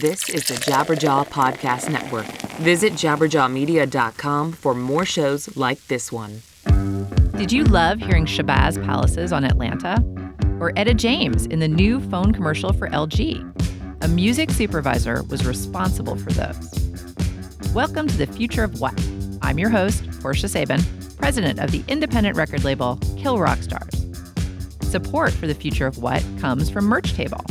This is the Jabberjaw Podcast Network. Visit jabberjawmedia.com for more shows like this one. Did you love hearing Shabazz Palaces on Atlanta? Or Etta James in the new phone commercial for LG? A music supervisor was responsible for those. Welcome to the future of what? I'm your host, Portia Sabin, president of the independent record label Kill Rock Stars. Support for the future of what comes from Merch Table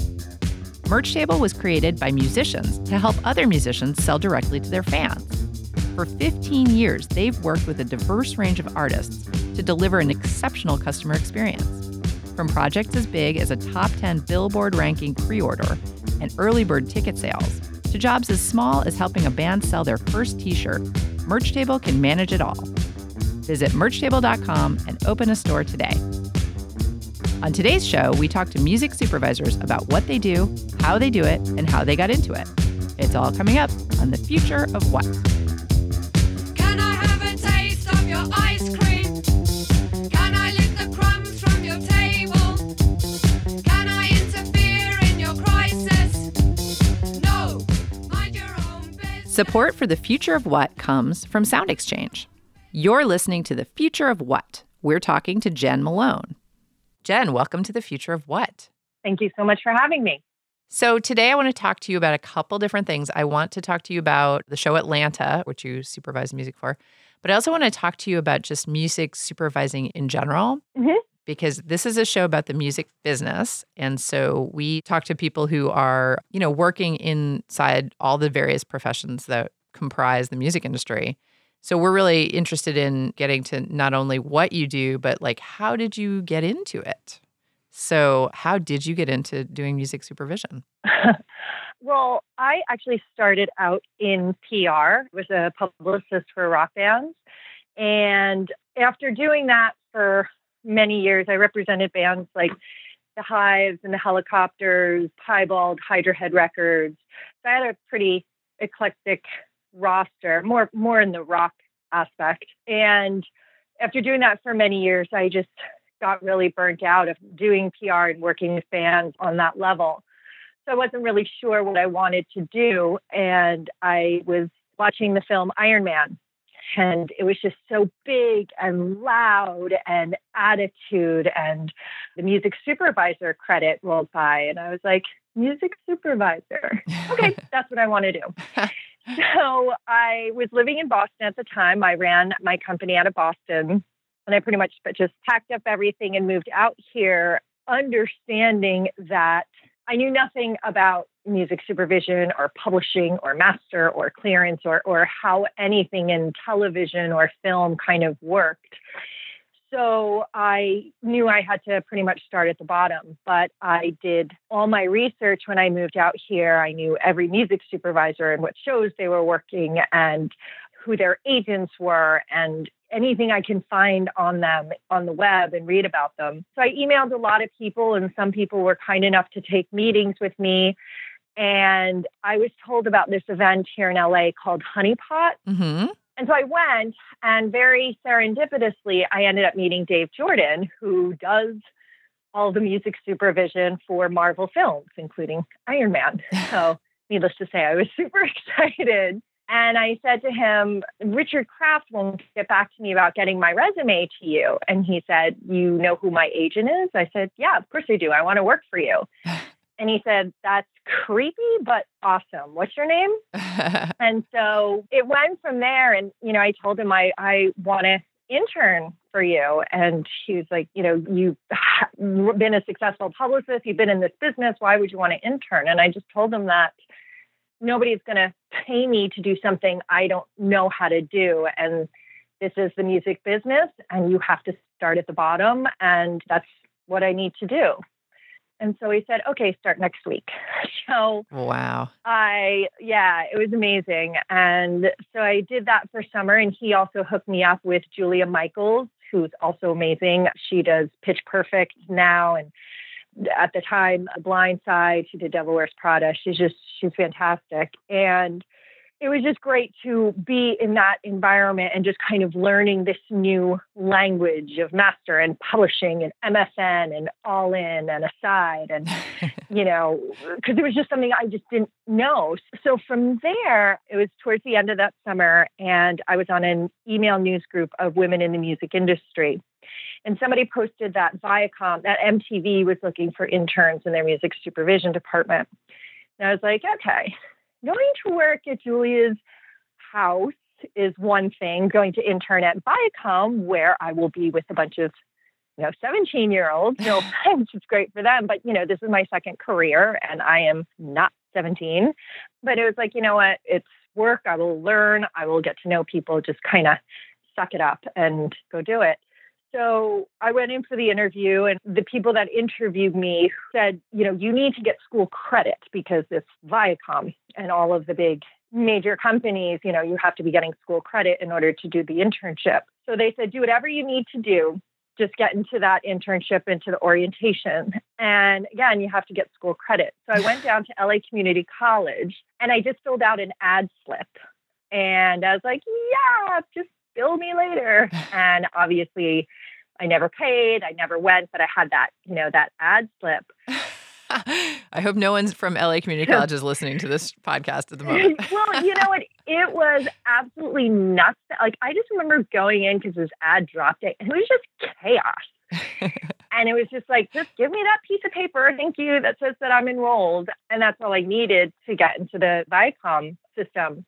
Merch Table was created by musicians to help other musicians sell directly to their fans. For 15 years, they've worked with a diverse range of artists to deliver an exceptional customer experience. From projects as big as a top 10 Billboard ranking pre order and early bird ticket sales, to jobs as small as helping a band sell their first t shirt, Merch Table can manage it all. Visit merchtable.com and open a store today. On today's show, we talk to music supervisors about what they do, how they do it, and how they got into it. It's all coming up on The Future of What. Can I have a taste of your ice cream? Can I lick the crumbs from your table? Can I interfere in your crisis? No, mind your own business. Support for The Future of What comes from Sound Exchange. You're listening to The Future of What. We're talking to Jen Malone. Jen, welcome to The Future of What. Thank you so much for having me. So, today I want to talk to you about a couple different things. I want to talk to you about the show Atlanta, which you supervise music for, but I also want to talk to you about just music supervising in general. Mhm. Because this is a show about the music business. And so we talk to people who are, you know, working inside all the various professions that comprise the music industry. So we're really interested in getting to not only what you do, but like how did you get into it? So, how did you get into doing music supervision? well, I actually started out in PR, was a publicist for rock bands. And after doing that for many years, I represented bands like the Hives and the Helicopters, Piebald, Hydra Head Records. So I had a pretty eclectic roster, more more in the rock aspect. And after doing that for many years, I just got really burnt out of doing PR and working with bands on that level. So I wasn't really sure what I wanted to do. And I was watching the film Iron Man. And it was just so big and loud and attitude. And the music supervisor credit rolled by. And I was like, music supervisor. Okay, that's what I want to do. So I was living in Boston at the time. I ran my company out of Boston. And I pretty much just packed up everything and moved out here, understanding that I knew nothing about music supervision or publishing or master or clearance or, or how anything in television or film kind of worked. So I knew I had to pretty much start at the bottom, but I did all my research when I moved out here. I knew every music supervisor and what shows they were working and who their agents were and anything I can find on them on the web and read about them. So I emailed a lot of people, and some people were kind enough to take meetings with me. And I was told about this event here in LA called Honeypot. Mm-hmm. And so I went, and very serendipitously, I ended up meeting Dave Jordan, who does all the music supervision for Marvel films, including Iron Man. So, needless to say, I was super excited. And I said to him, Richard Kraft won't get back to me about getting my resume to you. And he said, You know who my agent is? I said, Yeah, of course I do. I want to work for you. And he said, That's creepy, but awesome. What's your name? And so it went from there. And, you know, I told him I, I want to intern for you. And he was like, you know, you've been a successful publicist, you've been in this business. Why would you want to intern? And I just told him that nobody's going to pay me to do something I don't know how to do. And this is the music business, and you have to start at the bottom. And that's what I need to do. And so he said, okay, start next week. So wow. I, yeah, it was amazing. And so I did that for summer. And he also hooked me up with Julia Michels, who's also amazing. She does Pitch Perfect now. And at the time, Blind Side, she did Devil Wears Prada. She's just, she's fantastic. And it was just great to be in that environment and just kind of learning this new language of master and publishing and MFN and all in and aside and you know because it was just something I just didn't know. So from there, it was towards the end of that summer, and I was on an email news group of women in the music industry. And somebody posted that Viacom, that MTV was looking for interns in their music supervision department. And I was like, okay, going to work at Julia's house is one thing, going to intern at Viacom, where I will be with a bunch of you know 17 year olds no offense it's great for them but you know this is my second career and i am not 17 but it was like you know what? It's work i will learn i will get to know people just kind of suck it up and go do it so I went in for the interview, and the people that interviewed me said, you know, you need to get school credit because it's Viacom and all of the big major companies, you know, you have to be getting school credit in order to do the internship. So they said, do whatever you need to do. Just get into that internship, into the orientation. And again, you have to get school credit. So I went down to LA Community College and I just filled out an add slip. And I was like, yeah, just bill me later. And obviously, I never paid, I never went, but I had that, you know, that add slip. I hope no one's from LA Community College is listening to this podcast at the moment. well, you know what? It was absolutely nuts. Like, I just remember going in because this ad dropped it, and it was just chaos. and it was just like, just give me that piece of paper, thank you, that says that I'm enrolled. And that's all I needed to get into the Viacom system.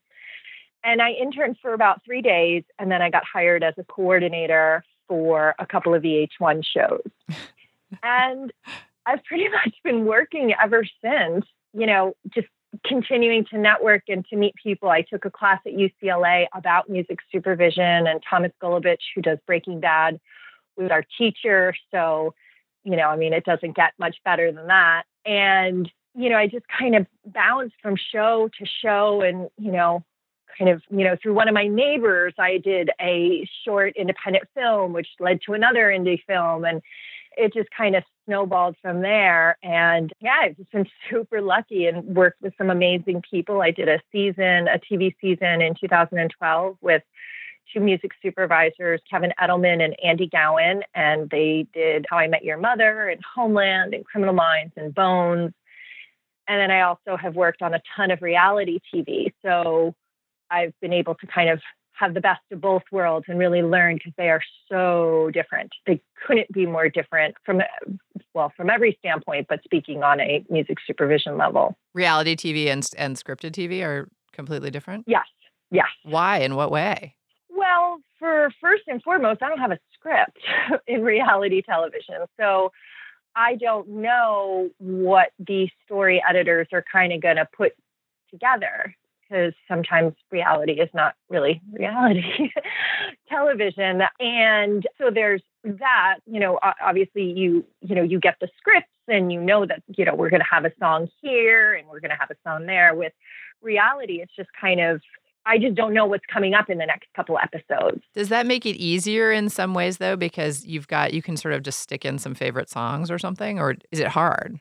And I interned for about three days, and then I got hired as a coordinator for a couple of VH1 shows. and I've pretty much been working ever since, you know, just continuing to network and to meet people. I took a class at UCLA about music supervision, and Thomas Golubic, who does Breaking Bad, was our teacher. So, you know, I mean, it doesn't get much better than that. And, you know, I just kind of bounced from show to show and, you know, kind of, you know, through one of my neighbors, I did a short independent film, which led to another indie film. And it just kind of snowballed from there. And yeah, I've just been super lucky and worked with some amazing people. I did a season, a TV season in 2012 with two music supervisors, Kevin Edelman and Andy Gowan, and they did How I Met Your Mother and Homeland and Criminal Minds and Bones. And then I also have worked on a ton of reality TV. So I've been able to kind of have the best of both worlds and really learn because they are so different. They couldn't be more different from well from every standpoint, but speaking on a music supervision level. Reality TV and and scripted TV are completely different. Yes. Yes. Why? In what way? Well, for first and foremost, I don't have a script in reality television. So I don't know what the story editors are kind of going to put together because sometimes reality is not really reality television and so there's that you know obviously you you know you get the scripts and you know that you know we're going to have a song here and we're going to have a song there with reality it's just kind of I just don't know what's coming up in the next couple episodes. Does that make it easier in some ways though because you've got you can sort of just stick in some favorite songs or something or is it hard?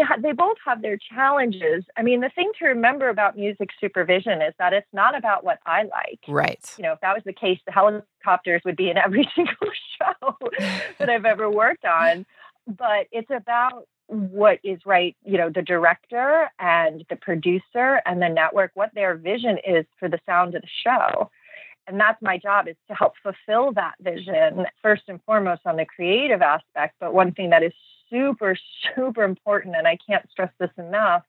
Well, it's they both have their challenges. I mean, the thing to remember about music supervision is that it's not about what I like. Right. You know, if that was the case, the helicopters would be in every single show that I've ever worked on. But it's about what is right, you know, the director and the producer and the network, what their vision is for the sound of the show. And that's my job is to help fulfill that vision first and foremost on the creative aspect. But one thing that is super, super important, and I can't stress this enough,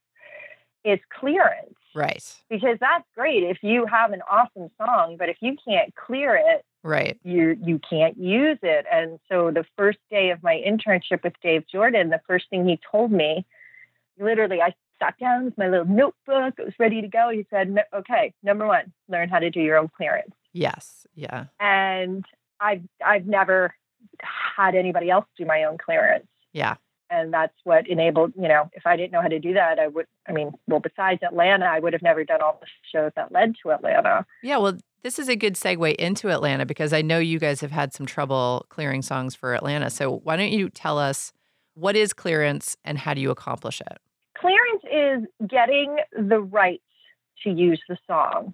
is clearance. Right. Because that's great if you have an awesome song, but if you can't clear it, right, you you can't use it. And so the first day of my internship with Dave Jordan, the first thing he told me, literally, I sat down with my little notebook, it was ready to go. He said, "Okay, number one, learn how to do your own clearance." Yes. Yeah. And I've I've never had anybody else do my own clearance. Yeah. And that's what enabled, you know, if I didn't know how to do that, I would, I mean, well, besides Atlanta, I would have never done all the shows that led to Atlanta. Yeah. Well, this is a good segue into Atlanta because I know you guys have had some trouble clearing songs for Atlanta. So why don't you tell us what is clearance and how do you accomplish it? Clearance is getting the rights to use the song.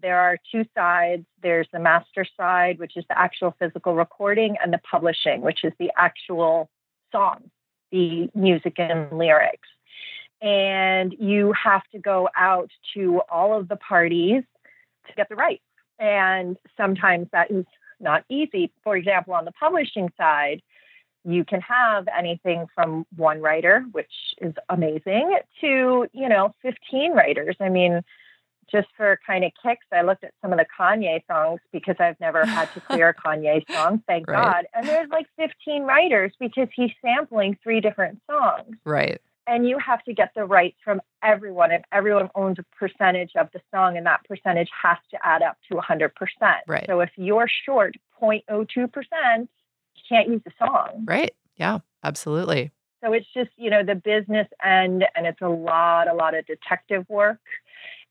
There are two sides. There's the master side, which is the actual physical recording, and the publishing, which is the actual song, the music and lyrics. And you have to go out to all of the parties to get the rights. And sometimes that is not easy. For example, on the publishing side, you can have anything from one writer, which is amazing, to, you know, 15 writers. I mean, just for kind of kicks, I looked at some of the Kanye songs because I've never had to clear a Kanye song, thank Right. God. And there's like 15 writers because he's sampling three different songs. Right. And you have to get the rights from everyone, and everyone owns a percentage of the song, and that percentage has to add up to 100%. Right. So if you're short 0.02%, you can't use the song. Right. Yeah, absolutely. So it's just, you know, the business end and it's a lot, a lot of detective work.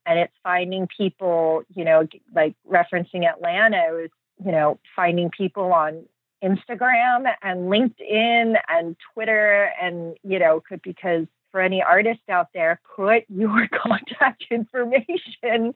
And it's finding people, you know, like referencing Atlanta, it was, you know, finding people on Instagram and LinkedIn and Twitter and, you know, could because for any artist out there, put your contact information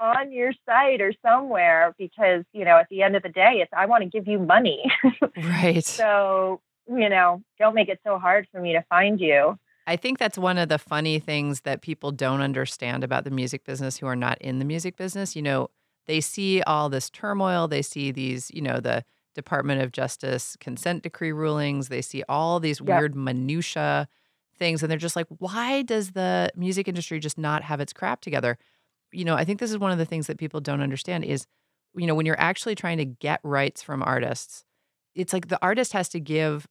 on your site or somewhere because, you know, at the end of the day, it's I want to give you money. Right. So, you know, don't make it so hard for me to find you. I think that's one of the funny things that people don't understand about the music business who are not in the music business. You know, they see all this turmoil, they see these, you know, the Department of Justice consent decree rulings, they see all these Yeah. weird minutia things and they're just like, why does the music industry just not have its crap together? You know, I think this is one of the things that people don't understand is, you know, when you're actually trying to get rights from artists, it's like the artist has to give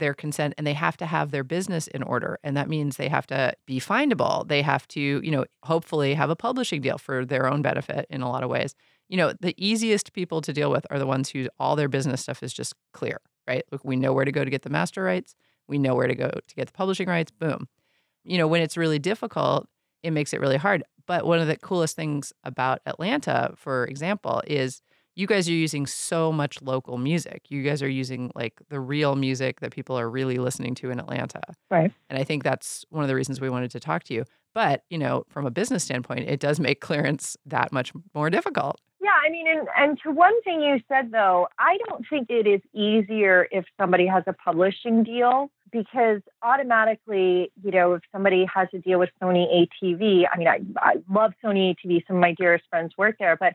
their consent and they have to have their business in order and that means they have to be findable. They have to you know hopefully have a publishing deal for their own benefit in a lot of ways. You know the easiest people to deal with are the ones who all their business stuff is just clear right? Look we know where to go to get the master rights. We know where to go to get the publishing rights. Boom. You know when it's really difficult it makes it really hard. But one of the coolest things about atlanta for example is you guys are using so much local music. You guys are using like the real music that people are really listening to in Atlanta. Right. And I think that's one of the reasons we wanted to talk to you. But, you know, from a business standpoint, it does make clearance that much more difficult. Yeah, I mean, and, and to one thing you said, though, I don't think it is easier if somebody has a publishing deal because automatically, you know, if somebody has a deal with Sony ATV, I mean, I, I love Sony ATV, some of my dearest friends work there, but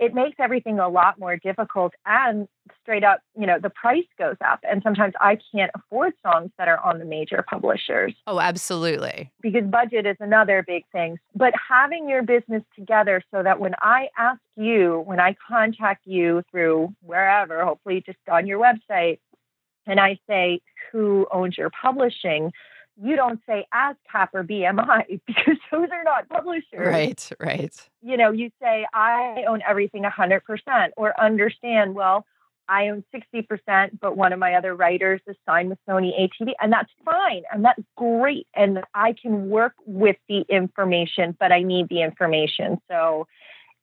it makes everything a lot more difficult and straight up, you know, the price goes up. And sometimes I can't afford songs that are on the major publishers Oh, absolutely. because budget is another big thing. But having your business together so that when I ask you, when I contact you through wherever, hopefully just on your website, and I say, who owns your publishing? You don't say ASCAP or BMI because those are not publishers Right, right. you know, you say, I own everything 100%, or understand, well, I own 60%, but one of my other writers is signed with Sony ATV, and that's fine. And that's great. And I can work with the information, but I need the information. So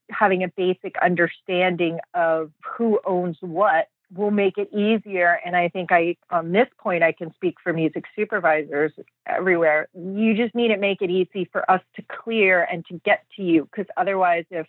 having a basic understanding of who owns what will make it easier. And I think I, on this point, I can speak for music supervisors everywhere. You just need to make it easy for us to clear and to get to you. Because otherwise, if,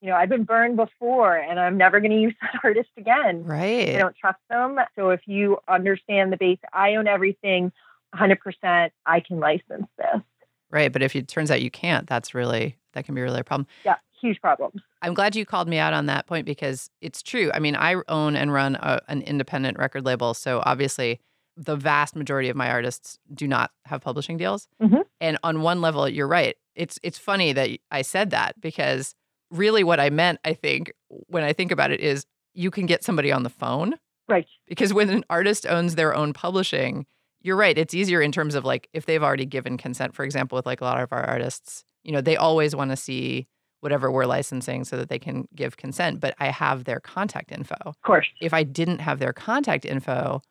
you know, I've been burned before and I'm never going to use that artist again. Right. I don't trust them. So if you understand the base, I own everything 100%, I can license this. Right. But if it turns out you can't, that's really, that can be really a problem. Yeah, huge problems. I'm glad you called me out on that point because it's true. I mean, I own and run a, an independent record label. So obviously, the vast majority of my artists do not have publishing deals. Mhm. And on one level, you're right. It's it's funny that I said that because really what I meant, I think, when I think about it, is you can get somebody on the phone Right. because when an artist owns their own publishing, you're right. It's easier in terms of like if they've already given consent, for example, with like a lot of our artists, you know, they always want to see whatever we're licensing so that they can give consent, but I have their contact info. Of course. If I didn't have their contact info,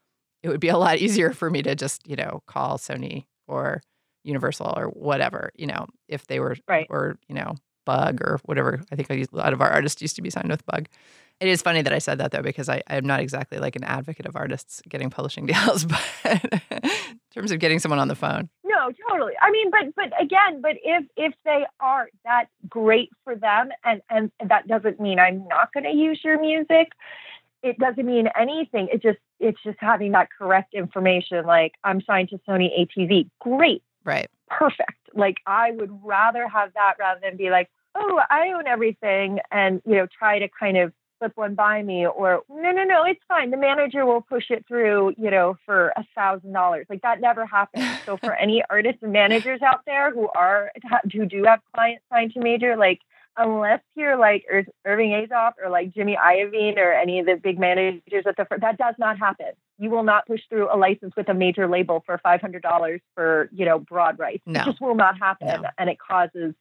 it would be a lot easier for me to just, you know, call Sony or Universal or whatever, you know, if they were, Right. or, you know, Bug or whatever. I think a lot of our artists used to be signed with Bug. It is funny that I said that though, because I, I'm not exactly like an advocate of artists getting publishing deals, but in terms of getting someone on the phone. No, totally. I mean, but but again, but if if they are, that's great for them, and and that doesn't mean I'm not going to use your music. It doesn't mean anything. It just it's just having that correct information. Like I'm signed to Sony ATV. Great, Right. perfect. Like I would rather have that rather than be like, oh, I own everything, and you know, try to kind of slip one by me, or no, no, no, it's fine. The manager will push it through, you know, for a thousand dollars. Like that never happens. So for any artists and managers out there who are who do have clients signed to major, like unless you're like Ir- Irving Azoff or like Jimmy Iovine or any of the big managers at the front, that does not happen. You will not push through a license with a major label for five hundred dollars for you know broad rights. No. It just will not happen, No. and it causes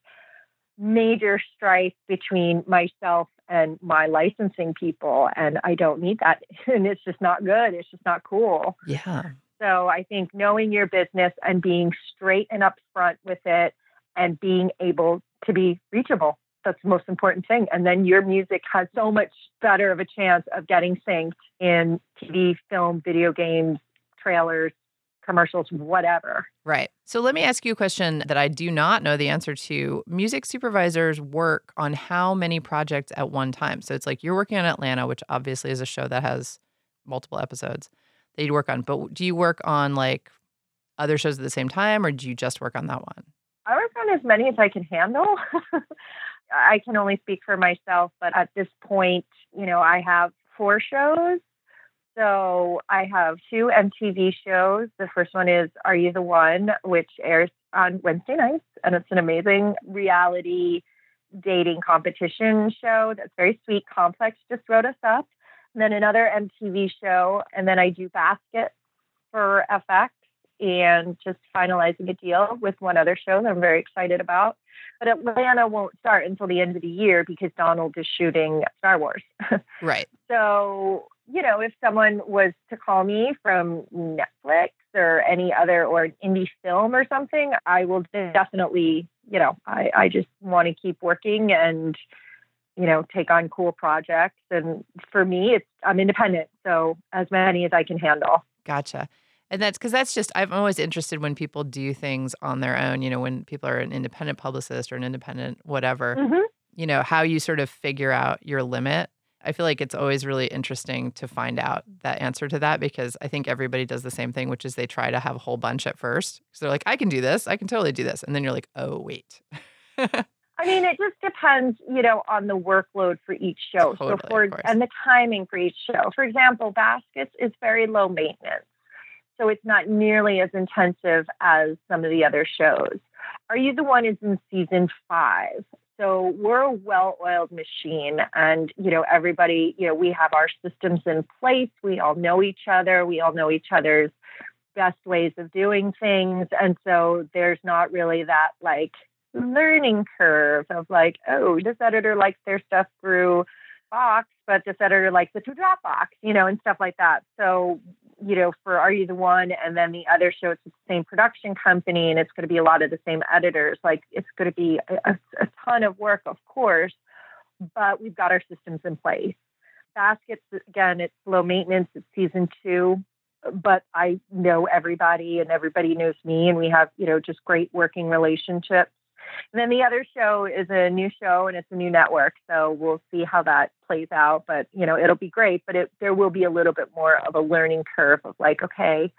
major strife between myself and my licensing people, and I don't need that, and it's just not good. It's just not cool. Yeah. So I think knowing your business and being straight and upfront with it and being able to be reachable. That's the most important thing. And then your music has so much better of a chance of getting synced in TV, film, video games, trailers, commercials, whatever. Right. So let me ask you a question that I do not know the answer to. Music supervisors work on how many projects at one time? So it's like you're working on Atlanta, which obviously is a show that has multiple episodes that you'd work on. But do you work on like other shows at the same time or do you just work on that one? I work on as many as I can handle. I can only speak for myself, but at this point, you know, I have four shows. So I have two MTV shows. The first one is Are You the One, which airs on Wednesday nights, and it's an amazing reality dating competition show that's very sweet. Complex just wrote us up. And then another MTV show, and then I do Basket for FX and just finalizing a deal with one other show that I'm very excited about. But Atlanta won't start until the end of the year because Donald is shooting Star Wars. Right. so, you know, if someone was to call me from Netflix or any other or an indie film or something, I will definitely, you know, I, I just want to keep working and, you know, take on cool projects. And for me, it's I'm independent. So as many as I can handle. Gotcha. And that's because that's just, I'm always interested when people do things on their own, you know, when people are an independent publicist or an independent whatever, Mhm. you know, how you sort of figure out your limit. I feel like it's always really interesting to find out that answer to that because I think everybody does the same thing, which is they try to have a whole bunch at first. So they're like, I can do this. I can totally do this. And then you're like, oh, wait. I mean, it just depends, you know, on the workload for each show. Totally, so for and the timing for each show. For example, Baskets is very low maintenance. So it's not nearly as intensive as some of the other shows. Are You the One is in season five. So we're a well-oiled machine and you know everybody, you know, we have our systems in place. We all know each other. We all know each other's best ways of doing things. And so there's not really that like learning curve of like, oh, this editor likes their stuff through Box, but this editor likes it through Dropbox, you know, and stuff like that. So, you know, for Are You the One? And then the other show, it's the same production company and it's going to be a lot of the same editors. Like it's going to be a, a, ton of work, of course, but we've got our systems in place. Baskets, again, it's low maintenance. It's season two but I know everybody and everybody knows me and we have, you know, just great working relationships. And then the other show is a new show and it's a new network. So we'll see how that plays out. But, you know, it'll be great, but it, there will be a little bit more of a learning curve of like, okay,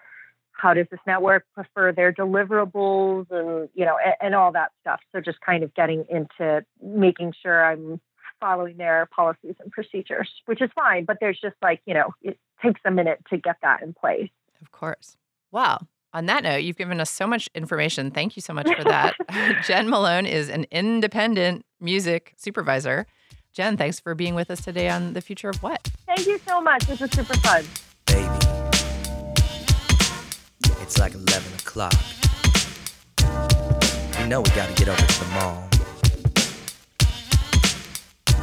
how does this network prefer their deliverables and, you know, and, and all that stuff. So just kind of getting into making sure I'm following their policies and procedures, which is fine. But there's just like, you know, it takes a minute to get that in place. Of course. Wow. On that note, you've given us so much information. Thank you so much for that. Jen Malone is an independent music supervisor. Jen, thanks for being with us today on The Future of What? Thank you so much. This was super fun. baby. It's like 11 o'clock. You know we gotta get over to the mall.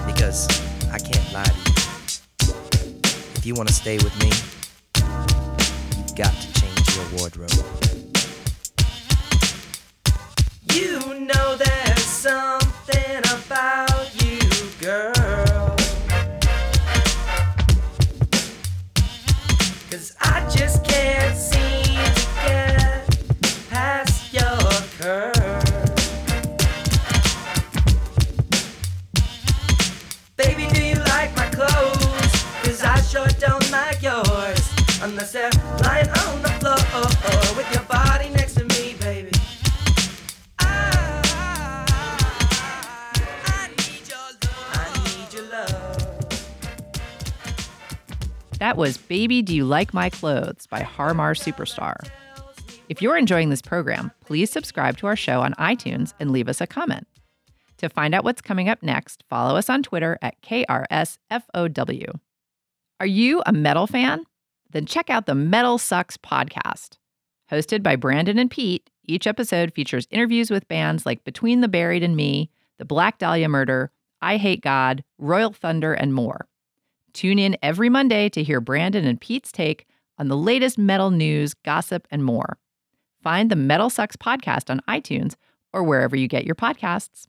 Because I can't lie to you. If you wanna stay with me, you've got to change your wardrobe. You know there's something about you, girl. Was Baby Do You Like My Clothes by Harmar Superstar. If you're enjoying this program, please subscribe to our show on iTunes and leave us a comment. To find out what's coming up next, follow us on Twitter at KRSFOW. Are you a metal fan? Then check out the Metal Sucks podcast. Hosted by Brandon and Pete, each episode features interviews with bands like Between the Buried and Me, The Black Dahlia Murder, I Hate God, Royal Thunder, and more. Tune in every Monday to hear Brandon and Pete's take on the latest metal news, gossip, and more. Find the Metal Sucks podcast on iTunes or wherever you get your podcasts.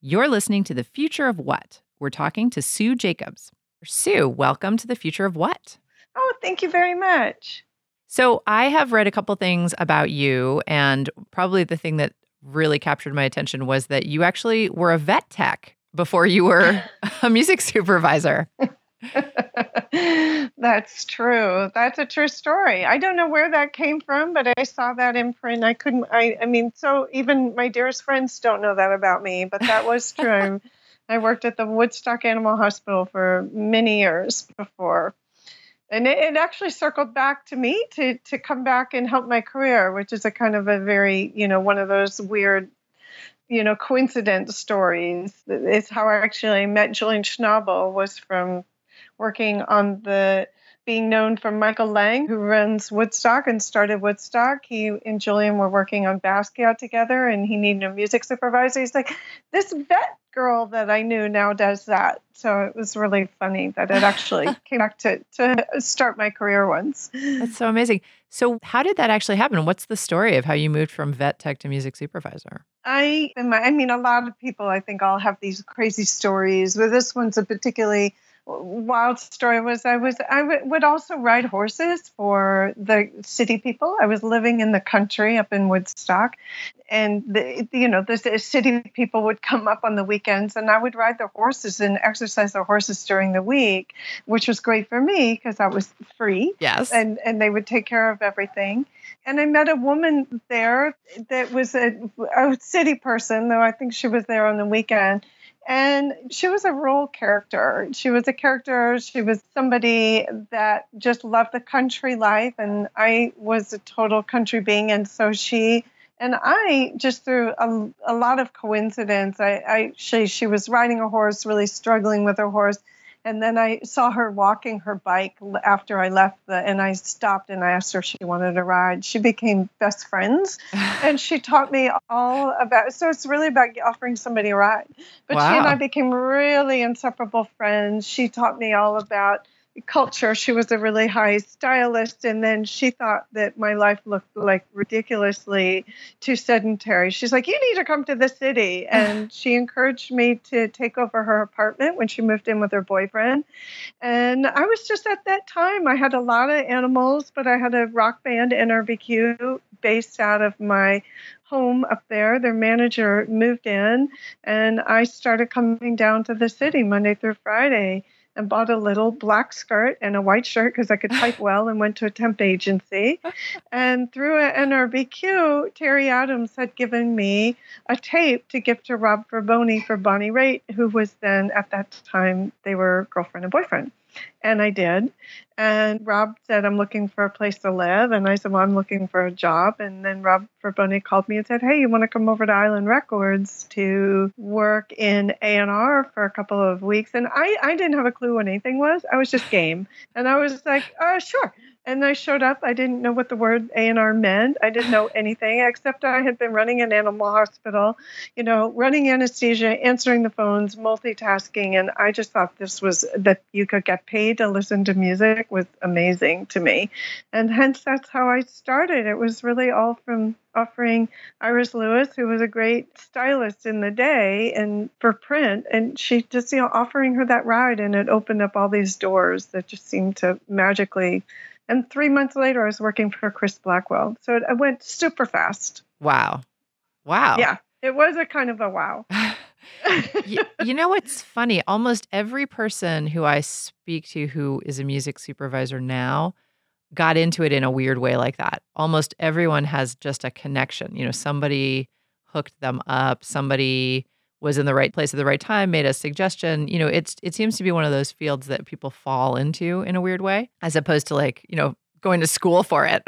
You're listening to The Future of What? We're talking to Sue Jacobs. Sue, welcome to The Future of What? Oh, thank you very much. So, I have read a couple things about you, and probably the thing that really captured my attention was that you actually were a vet tech before you were a music supervisor. That's true. That's a true story. I don't know where that came from, but I saw that imprint. I couldn't, I, I mean, so even my dearest friends don't know that about me, but that was true. I worked at the Woodstock Animal Hospital for many years before. And it, it actually circled back to me to, to come back and help my career, which is a kind of a very, you know, one of those weird you know, coincidence stories. It's how I actually met Julian Schnabel was from working on the being known from Michael Lang, who runs Woodstock and started Woodstock. He and Julian were working on Basquiat together, and he needed a music supervisor. He's like, this vet girl that I knew now does that. So it was really funny that it actually came back to to start my career once. That's so amazing. So, how did that actually happen? What's the story of how you moved from vet tech to music supervisor? I, I mean, a lot of people, I think, all have these crazy stories, but this one's a particularly wild story was I was I w- would also ride horses for the city people. I was living in the country up in Woodstock, and the, you know the city people would come up on the weekends, and I would ride the horses and exercise the horses during the week, which was great for me because I was free. Yes, and and they would take care of everything. And I met a woman there that was a, a city person, though I think she was there on the weekend and she was a role character. She was a character, she was somebody that just loved the country life. And I was a total country being. And so she and I just through a, a lot of coincidence, I, I she she was riding a horse, really struggling with her horse, and then I saw her walking her bike after I left the, and I stopped and I asked her if she wanted to ride. She became best friends, and she taught me all about. So it's really about offering somebody a ride. But wow. she and I became really inseparable friends. She taught me all about culture. She was a really high stylist, and then she thought that my life looked like ridiculously too sedentary. She's like, "You need to come to the city," and she encouraged me to take over her apartment when she moved in with her boyfriend. And I was just at that time. I had a lot of animals, but I had a rock band NRBQ based out of my home up there. Their manager moved in, and I started coming down to the city Monday through Friday and bought a little black skirt and a white shirt because I could type well and went to a temp agency. and through an NRBQ, Terry Adams had given me a tape to give to Rob Fraboni for Bonnie Raitt, who was then at that time they were girlfriend and boyfriend. And I did. And Rob said, I'm looking for a place to live. And I said, Well, I'm looking for a job. And then Rob Fraboni called me and said, Hey, you want to come over to Island Records to work in A&R for a couple of weeks? And I, I didn't have a clue what anything was. I was just game. And I was like, uh, Sure. And I showed up. I didn't know what the word A&R meant. I didn't know anything except I had been running an animal hospital, you know, running anesthesia, answering the phones, multitasking. And I just thought this was that you could get paid to listen to music was amazing to me. And hence that's how I started. It was really all from offering Iris Lewis, who was a great stylist in the day and for print, and she just, you know, offering her that ride and it opened up all these doors that just seemed to magically and three months later, I was working for Chris Blackwell. So it, it went super fast. Wow. Wow. Yeah. It was a kind of a wow. you, you know what's funny? Almost every person who I speak to who is a music supervisor now got into it in a weird way like that. Almost everyone has just a connection. You know, somebody hooked them up, somebody was in the right place at the right time, made a suggestion. You know, it's it seems to be one of those fields that people fall into in a weird way, as opposed to like, you know, going to school for it.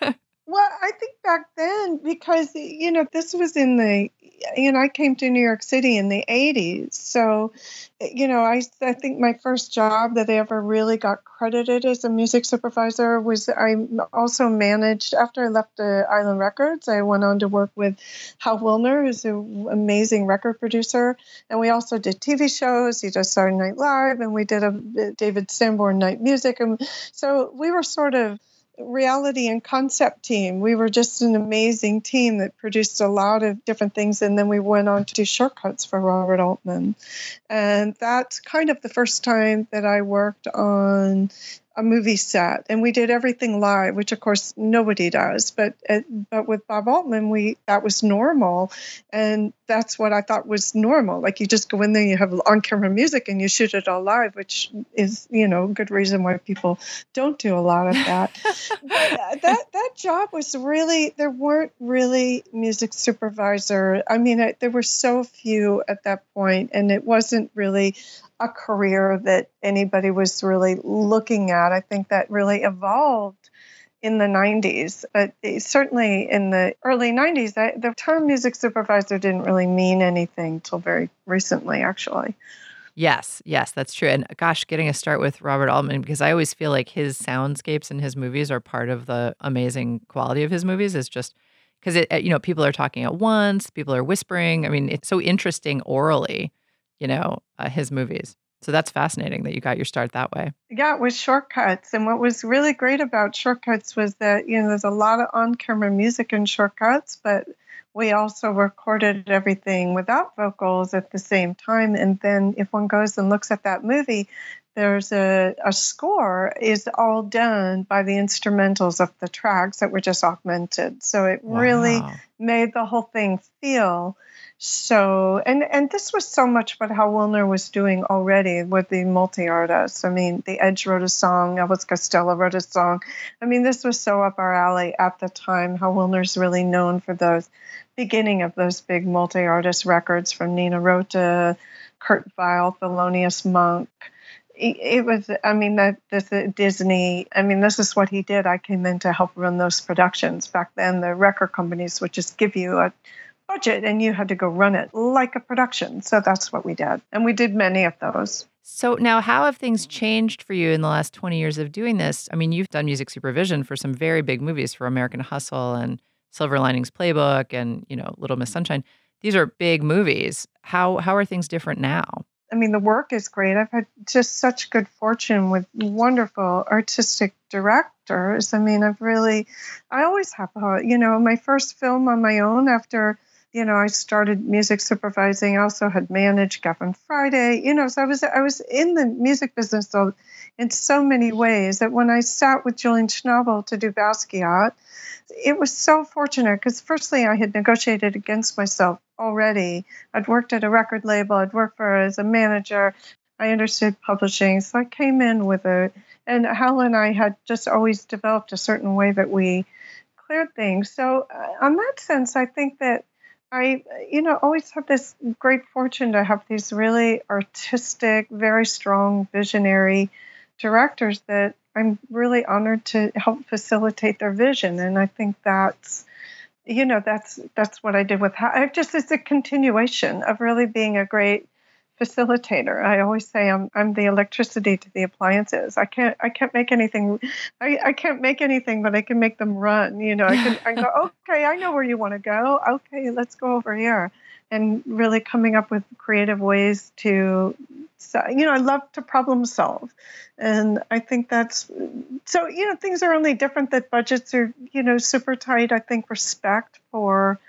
Well, I think back then, because, you know, this was in the, you know, I came to New York City in the 80s. So, you know, I, I think my first job that I ever really got credited as a music supervisor was I also managed, after I left the Island Records, I went on to work with Hal Willner, who's an amazing record producer. And we also did TV shows. He does Saturday Night Live, and we did a David Sanborn Night Music. And so we were sort of, reality and concept team. We were just an amazing team that produced a lot of different things. And then we went on to do Short Cuts for Robert Altman. And that's kind of the first time that I worked on a movie set and we did everything live which of course nobody does but uh, but with Bob Altman we that was normal and that's what I thought was normal. Like you just go in there you have on camera music and you shoot it all live which is you know good reason why people don't do a lot of that. But uh, that that job was really there weren't really music supervisor I mean I, there were so few at that point and it wasn't really a career that anybody was really looking at. I think that really evolved in the 90s, but certainly in the early 90s, I, the term music supervisor didn't really mean anything till very recently, actually. Yes, yes, that's true. And gosh, getting a start with Robert Altman because I always feel like his soundscapes in his movies are part of the amazing quality of his movies. Is just because it, you know, people are talking at once, people are whispering. I mean, it's so interesting aurally you know, uh, his movies. So that's fascinating that you got your start that way. Yeah, it was Short Cuts. And what was really great about Short Cuts was that, you know, there's a lot of on camera music in Short Cuts, but we also recorded everything without vocals at the same time. And then if one goes and looks at that movie, there's a, a score is all done by the instrumentals of the tracks that were just augmented. So it wow. really made the whole thing feel so, and and this was so much what Hal Willner was doing already with the multi artists. I mean, The Edge wrote a song, Elvis Costello wrote a song. I mean, this was so up our alley at the time. Hal Willner's really known for those beginning of those big multi artist records from Nino Rota, Kurt Weill, Thelonious Monk. It was, I mean, that this uh, Disney. I mean, this is what he did. I came in to help run those productions back then. The record companies would just give you a budget and you had to go run it like a production. So that's what we did. And we did many of those. So now how have things changed for you in the last 20 years of doing this? I mean, you've done music supervision for some very big movies for American Hustle and Silver Linings Playbook and, you know, Little Miss Sunshine. These are big movies. How how are things different now? I mean, the work is great. I've had just such good fortune with wonderful artistic directors. I mean, I've really, I always have, uh, you know, my first film on my own after you know, I started music supervising. I also had managed Gavin Friday. You know, so I was I was in the music business so in so many ways that when I sat with Julian Schnabel to do Basquiat, it was so fortunate because firstly I had negotiated against myself already. I'd worked at a record label. I'd worked for as a manager. I understood publishing, so I came in with a. And Hal and I had just always developed a certain way that we cleared things. So, uh, on that sense, I think that I, you know, always have this great fortune to have these really artistic, very strong, visionary directors that I'm really honored to help facilitate their vision. And I think that's, you know, that's that's what I did with. I just it's a continuation of really being a great facilitator. I always say I'm I'm the electricity to the appliances. I can't I can't make anything I, I can't make anything, but I can make them run. You know, I can I go, okay, I know where you want to go. Okay, let's go over here. And really coming up with creative ways to you know, I love to problem solve. And I think that's so, you know, things are only different that budgets are, you know, super tight. I think respect for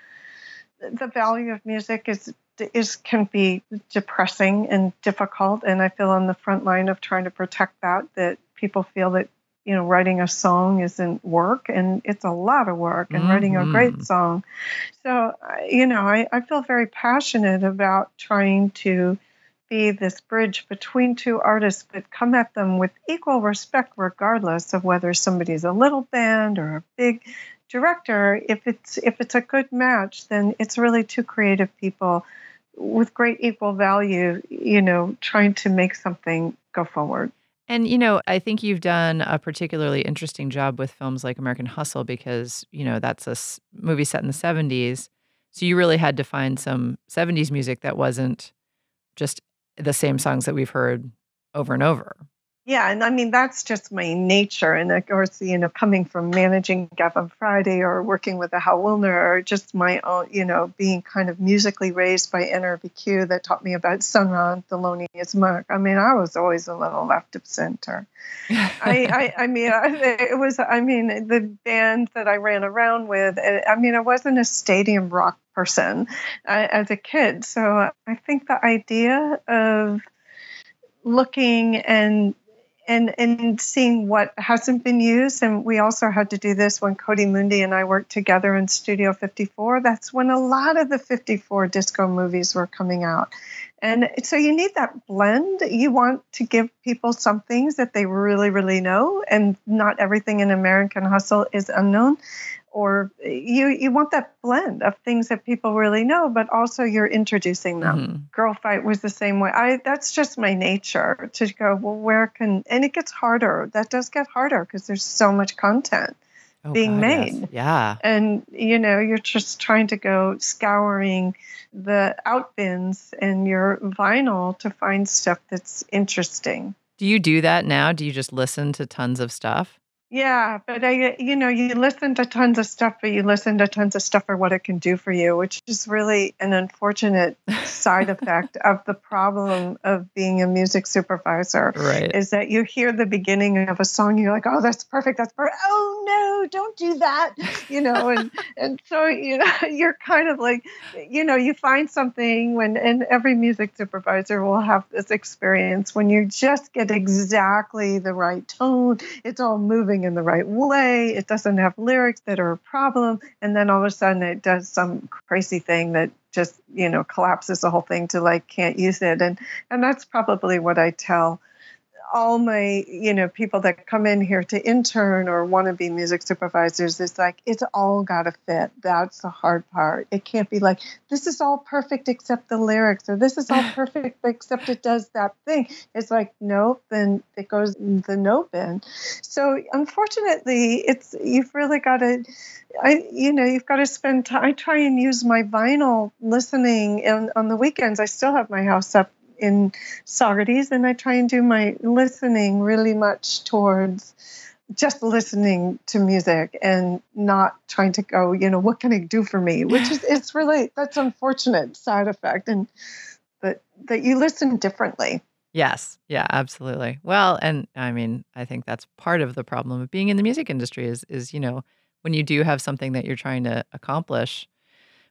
the value of music is is can be depressing and difficult and i feel on the front line of trying to protect that that people feel that you know writing a song isn't work and it's a lot of work and mm-hmm. writing a great mm-hmm. song so you know I, I feel very passionate about trying to be this bridge between two artists but come at them with equal respect regardless of whether somebody's a little band or a big director if it's if it's a good match then it's really two creative people with great equal value, you know, trying to make something go forward. And you know, I think you've done a particularly interesting job with films like American Hustle because you know that's a movie set in the '70s, so you really had to find some '70s music that wasn't just the same songs that we've heard over and over. Yeah, and I mean that's just my nature, and of course, you know, coming from managing Gavin Friday or working with the Hal Willner, or just my own, you know, being kind of musically raised by NRBQ that taught me about Sun Ra, Thelonious Monk. I mean, I was always a little left of center. I, I, I mean, it was, I mean, the band that I ran around with. eh, I mean, I wasn't a stadium rock person uh, as a kid, so I think the idea of looking and and and seeing what hasn't been used. And we also had to do this when Cody Mundi and I worked together in Studio 54 that's when a lot of the 54 disco movies were coming out. And so you need that blend. You want to give people some things that they really really know. And not everything in American Hustle is unknown or you you want that blend of things that people really know but also you're introducing them Mhm. Girlfight was the same way i that's just my nature to go well where can and it gets harder that does get harder because there's so much content Oh, Being God, yes. made. Yeah. and you know you're just trying to go scouring the out bins and your vinyl to find stuff that's interesting Do you do that now? Do you just listen to tons of stuff? Yeah, but I, you know, you listen to tons of stuff, but you listen to tons of stuff for what it can do for you, which is really an unfortunate side effect of the problem of being a music supervisor. Right. Is that you hear the beginning of a song, you're like, oh, that's perfect, that's perfect. Oh no, don't do that, you know, and and so you know, you're kind of like, you know, you find something when, and every music supervisor will have this experience when you just get exactly the right tone, it's all moving in the right way, it doesn't have lyrics that are a problem, and then all of a sudden it does some crazy thing that just you know collapses the whole thing to like can't use it. And and that's probably what i tell all my you know people that come in here to intern or want to be music supervisors is like it's all got to fit that's the hard part it can't be like this is all perfect except the lyrics or this is all perfect except it does that thing it's like nope then it goes in the no bin so unfortunately it's you've really got to I, you know, you've got to spend time. I try and use my vinyl listening and on the weekends. I still have my house up in Saugerties, and I try and do my listening really much towards just listening to music and not trying to go, you know, what can it do for me? Which is, it's really that's unfortunate side effect, and that that you listen differently. Yes. Yeah, absolutely. Well, and I mean, I think that's part of the problem of being in the music industry is is, you know, when you do have something that you're trying to accomplish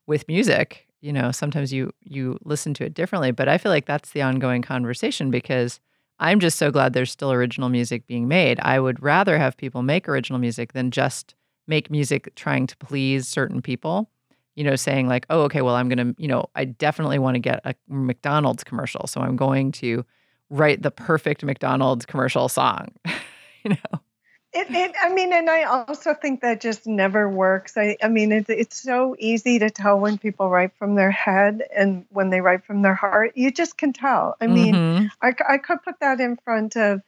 with music, you know, sometimes you you listen to it differently, but I feel like that's the ongoing conversation because I'm just so glad there's still original music being made. I would rather have people make original music than just make music trying to please certain people. You know, saying like, "Oh, okay, well, I'm going to, you know, I definitely want to get a McDonald's commercial, so I'm going to write the perfect McDonald's commercial song." you know. It, it, I mean, and I also think that just never works. I, I mean, it's it's so easy to tell when people write from their head and when they write from their heart. You just can tell. I mean, Mhm. I, I could put that in front of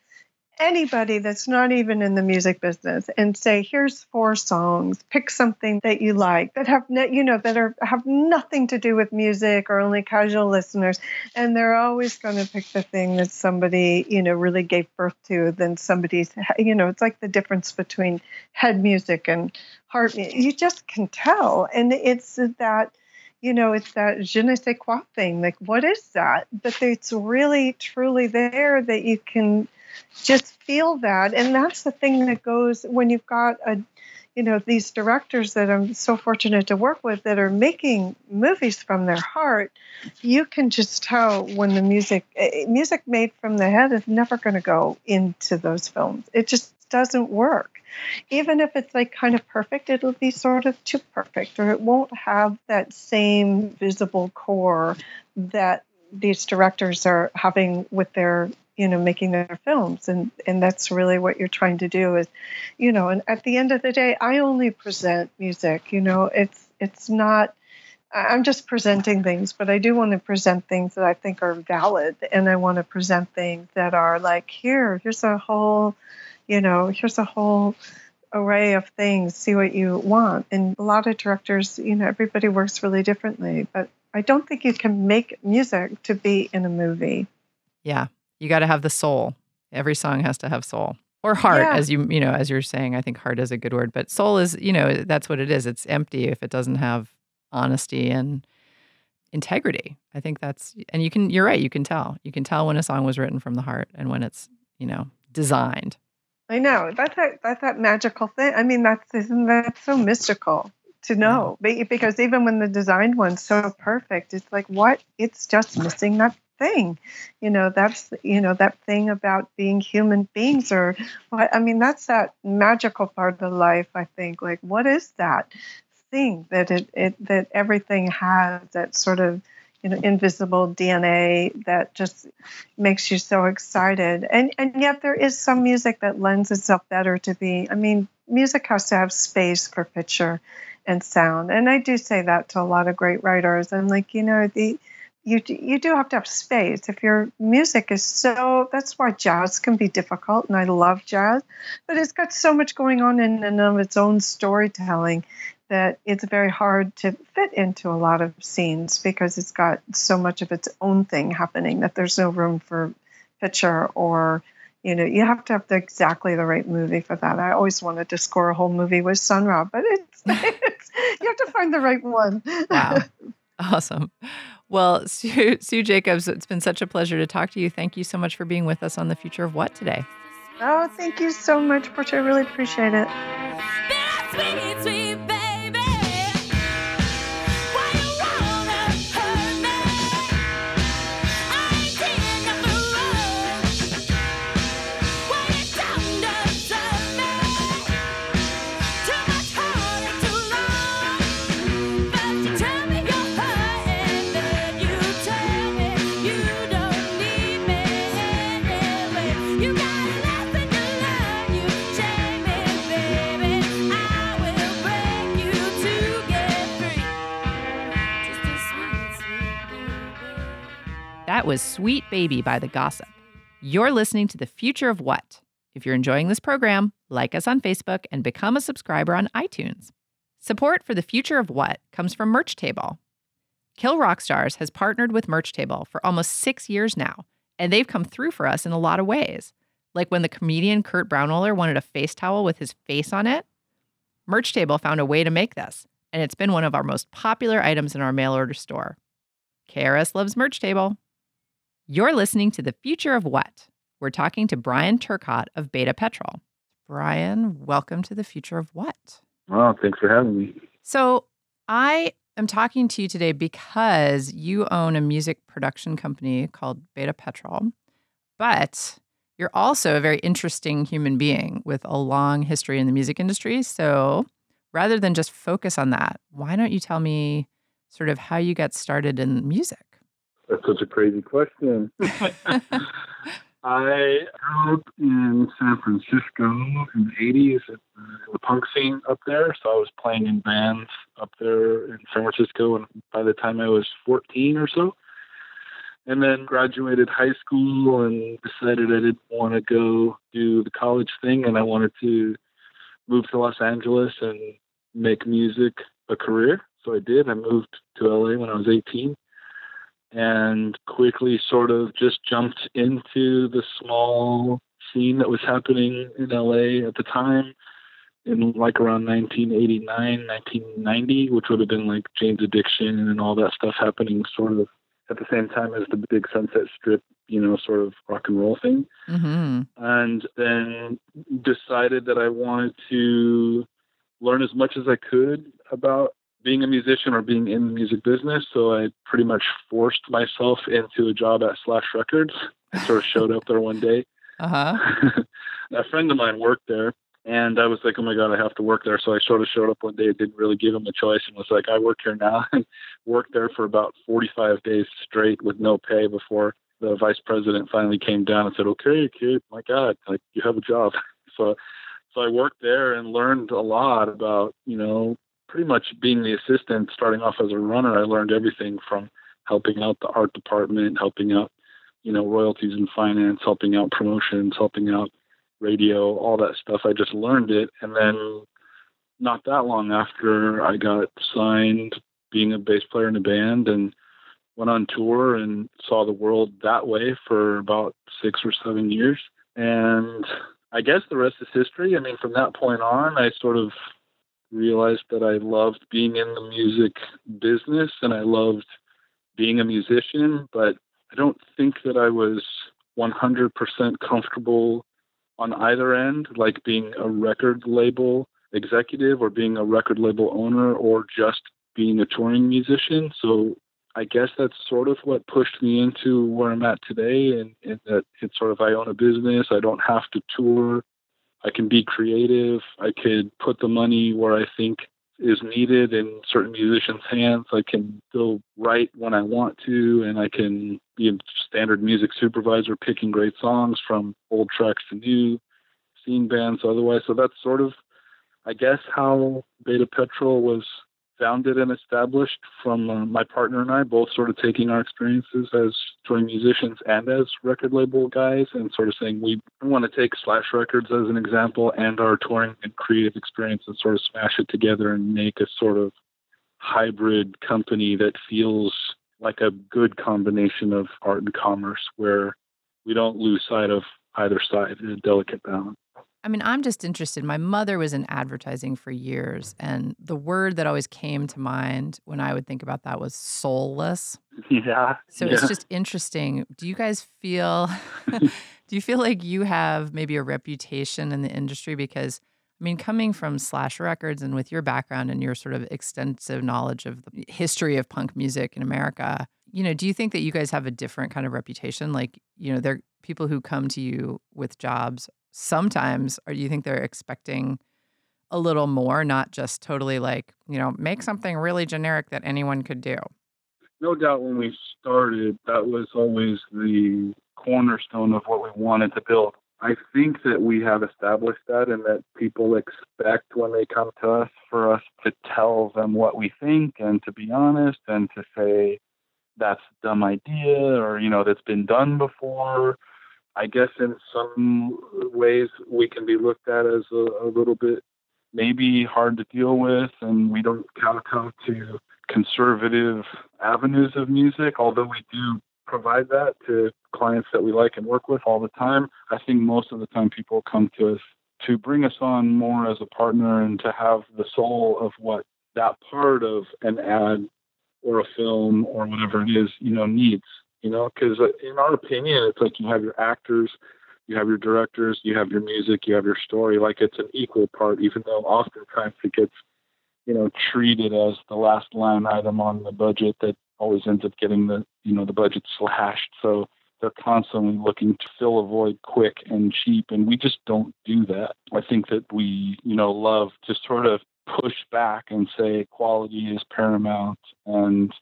anybody that's not even in the music business and say, here's four songs. Pick something that you like that have, you know, that are have nothing to do with music or only casual listeners. And they're always going to pick the thing that somebody, you know, really gave birth to. Than somebody's, you know, it's like the difference between head music and heart. mu- You just can tell, and it's that you know, it's that je ne sais quoi thing. Like, what is that? But it's really, truly there that you can just feel that. And that's the thing that goes when you've got a, you know, these directors that I'm so fortunate to work with that are making movies from their heart. You can just tell when the music, eh, music made from the head is never going to go into those films. It just doesn't work even if it's like kind of perfect, it'll be sort of too perfect, or it won't have that same visible core that these directors are having with their you know making their films and and that's really what you're trying to do is you know and at the end of the day i only present music you know it's it's not I'm just presenting things, but I do want to present things that I think are valid, and I want to present things that are like, here, here's a whole, you know, here's a whole array of things. See what you want. And a lot of directors, you know, everybody works really differently, but I don't think you can make music to be in a movie. Yeah. You got to have the soul. Every song has to have soul or heart, Yeah. as you, you know, as you're saying. I think heart is a good word, but soul is, you know, that's what it is. It's empty if it doesn't have honesty and integrity. I think that's, and you can, you're right. You can tell. You can tell when a song was written from the heart and when it's, you know, designed. I know that's that that's that magical thing. I mean, that's isn't that so mystical to know? Because even when the designed one's so perfect, it's like what? It's just missing that thing. You know, that's you know that thing about being human beings, or what? I mean, that's that magical part of life. I think. Like, what is that thing that it, it that everything has? That sort of you know invisible DNA that just makes you so excited. And and yet there is some music that lends itself better to be. I mean, music has to have space for picture and sound. And I do say that to a lot of great writers. I'm like, you know, the you do- you do have to have space. If your music is so, that's why jazz can be difficult, and I love jazz, but it's got so much going on in and of its own storytelling that it's very hard to fit into a lot of scenes because it's got so much of its own thing happening that there's no room for picture or you know you have to have the, exactly the right movie for that i always wanted to score a whole movie with sun ra but it's, it's you have to find the right one Wow. awesome. Well, Sue, Sue Jacobs, it's been such a pleasure to talk to you. Thank you so much for being with us on The Future of What today. oh thank you so much portia i really appreciate it That was Sweet Baby by The Gossip. You're listening to The Future of What. If you're enjoying this program, like us on Facebook and become a subscriber on iTunes. Support for The Future of What comes from Merch Table. Kill Rock Stars has partnered with Merch Table for almost six years now, and they've come through for us in a lot of ways. Like when the comedian Kurt Braunohler wanted a face towel with his face on it, Merch Table found a way to make this, and it's been one of our most popular items in our mail order store. KRS loves Merch Table. You're listening to The Future of What? We're talking to Bryan Turcotte of Beta Petrol. Bryan, welcome to The Future of What? Well, thanks for having me. So, I am talking to you today because you own a music production company called Beta Petrol, but you're also a very interesting human being with a long history in the music industry. So, rather than just focus on that, why don't you tell me sort of how you got started in music? That's such a crazy question. I grew up in San Francisco in the 80s, at the, the punk scene up there. So I was playing in bands up there in San Francisco, and by the time I was 14 or so, and then graduated high school and decided I didn't want to go do the college thing, and I wanted to move to Los Angeles and make music a career. So I did. I moved to LA when I was 18 and quickly sort of just jumped into the small scene that was happening in LA at the time in like around 1989, 1990, which would have been like Jane's Addiction and all that stuff happening sort of at the same time as the big Sunset Strip, you know, sort of rock and roll thing Mm-hmm. and then decided that I wanted to learn as much as I could about being a musician or being in the music business. So I pretty much forced myself into a job at Slash Records. I sort of showed up there one day. Uh huh. a friend of mine worked there. And I was like, oh my God, I have to work there. So I sort of showed up one day, and didn't really give him a choice, and was like, I work here now. And worked there for about 45 days straight with no pay before the vice president finally came down and said, okay, kid, my God, like you have a job. So, so I worked there and learned a lot about, you know, pretty much being the assistant, starting off as a runner, I learned everything from helping out the art department, helping out, you know, royalties and finance, helping out promotions, helping out radio, all that stuff. I just learned it. And then not that long after I got signed, being a bass player in a band and went on tour and saw the world that way for about six or seven years. And I guess the rest is history. I mean, from that point on, I sort of realized that I loved being in the music business and I loved being a musician, but I don't think that I was 100% comfortable on either end, like being a record label executive or being a record label owner or just being a touring musician. So I guess that's sort of what pushed me into where I'm at today and, and that it's sort of I own a business. I don't have to tour. I can be creative. I could put the money where I think is needed in certain musicians' hands. I can still write when I want to, and I can be a standard music supervisor picking great songs from old tracks to new, scene bands otherwise. So that's sort of, I guess, how Beta Petrol was founded and established from uh, my partner and I, both sort of taking our experiences as touring musicians and as record label guys, and sort of saying we want to take Slash Records as an example and our touring and creative experience and sort of smash it together and make a sort of hybrid company that feels like a good combination of art and commerce where we don't lose sight of either side in a delicate balance. I mean, I'm just interested. My mother was in advertising for years, and the word that always came to mind when I would think about that was soulless. Yeah. So yeah. it's just interesting. Do you guys feel do you feel like you have maybe a reputation in the industry because I mean coming from Slash Records and with your background and your sort of extensive knowledge of the history of punk music in America, you know, do you think that you guys have a different kind of reputation like, you know, there people who come to you with jobs sometimes or do you think they're expecting a little more, not just totally like, you know, make something really generic that anyone could do? no doubt when we started, that was always the cornerstone of what we wanted to build. I think that we have established that and that people expect when they come to us for us to tell them what we think and to be honest and to say that's a dumb idea or, you know, that's been done before. I guess in some ways we can be looked at as a, a little bit maybe hard to deal with and we don't kowtow to conservative avenues of music, although we do provide that to clients that we like and work with all the time. I think most of the time people come to us to bring us on more as a partner and to have the soul of what that part of an ad or a film or whatever it is, you know, needs, you know, because uh, in our opinion, it's like you have your actors, you have your directors, you have your music, you have your story. Like it's an equal part, even though oftentimes it gets you know, treated as the last line item on the budget that always ends up getting the, you know, the budget slashed. So they're constantly looking to fill a void quick and cheap. And we just don't do that. I think that we, you know, love to sort of push back and say quality is paramount. And,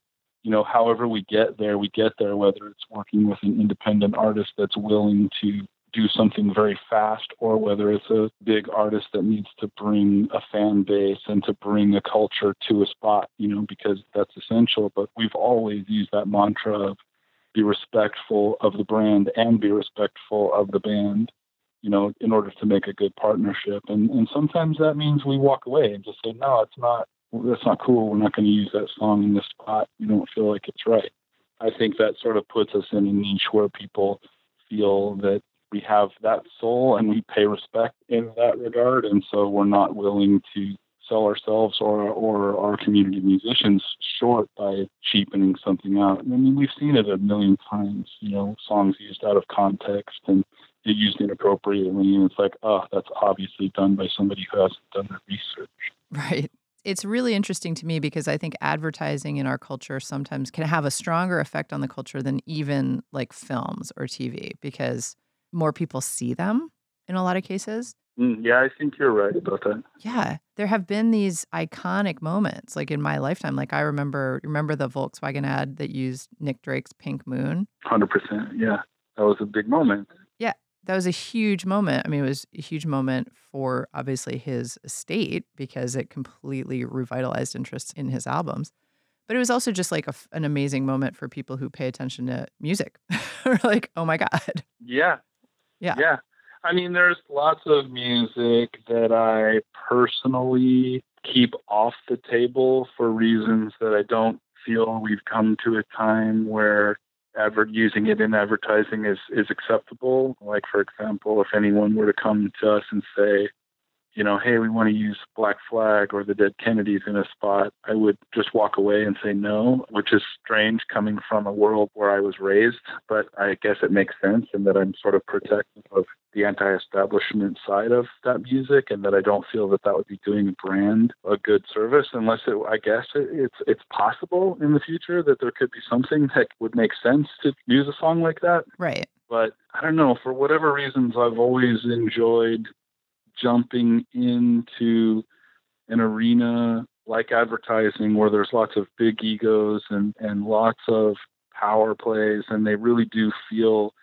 you know, however we get there, we get there, whether it's working with an independent artist that's willing to do something very fast or whether it's a big artist that needs to bring a fan base and to bring a culture to a spot, you know, because that's essential. But we've always used that mantra of be respectful of the brand and be respectful of the band, you know, in order to make a good partnership. And and sometimes that means we walk away and just say, no, it's not that's not cool. We're not going to use that song in this spot. We don't feel like it's right. I think that sort of puts us in a niche where people feel that we have that soul and we pay respect in that regard. And so we're not willing to sell ourselves or or our community musicians short by cheapening something out. I mean, we've seen it a million times. You know, songs used out of context and used inappropriately, and it's like, oh, that's obviously done by somebody who hasn't done their research. Right. It's really interesting to me because I think advertising in our culture sometimes can have a stronger effect on the culture than even like films or TV because more people see them in a lot of cases. Mm, yeah, I think you're right about that. Yeah, there have been these iconic moments like in my lifetime. Like I remember remember the Volkswagen ad that used Nick Drake's Pink Moon. 100%. Yeah, that was a big moment. That was a huge moment. I mean, it was a huge moment for obviously his estate because it completely revitalized interest in his albums. But it was also just like a an amazing moment for people who pay attention to music. Like, oh my God. Yeah. Yeah. Yeah. I mean, there's lots of music that I personally keep off the table for reasons that I don't feel we've come to a time where advert using it in advertising is is acceptable. Like for example, if anyone were to come to us and say, you know, hey, we want to use Black Flag or the Dead Kennedys in a spot, I would just walk away and say no, which is strange coming from a world where I was raised. But I guess it makes sense in that I'm sort of protective of the anti-establishment side of that music, and that I don't feel that that would be doing a brand a good service unless it. I guess it, it's it's possible in the future that there could be something that would make sense to use a song like that. Right. But I don't know for whatever reasons I've always enjoyed jumping into an arena like advertising where there's lots of big egos and, and lots of power plays and they really do feel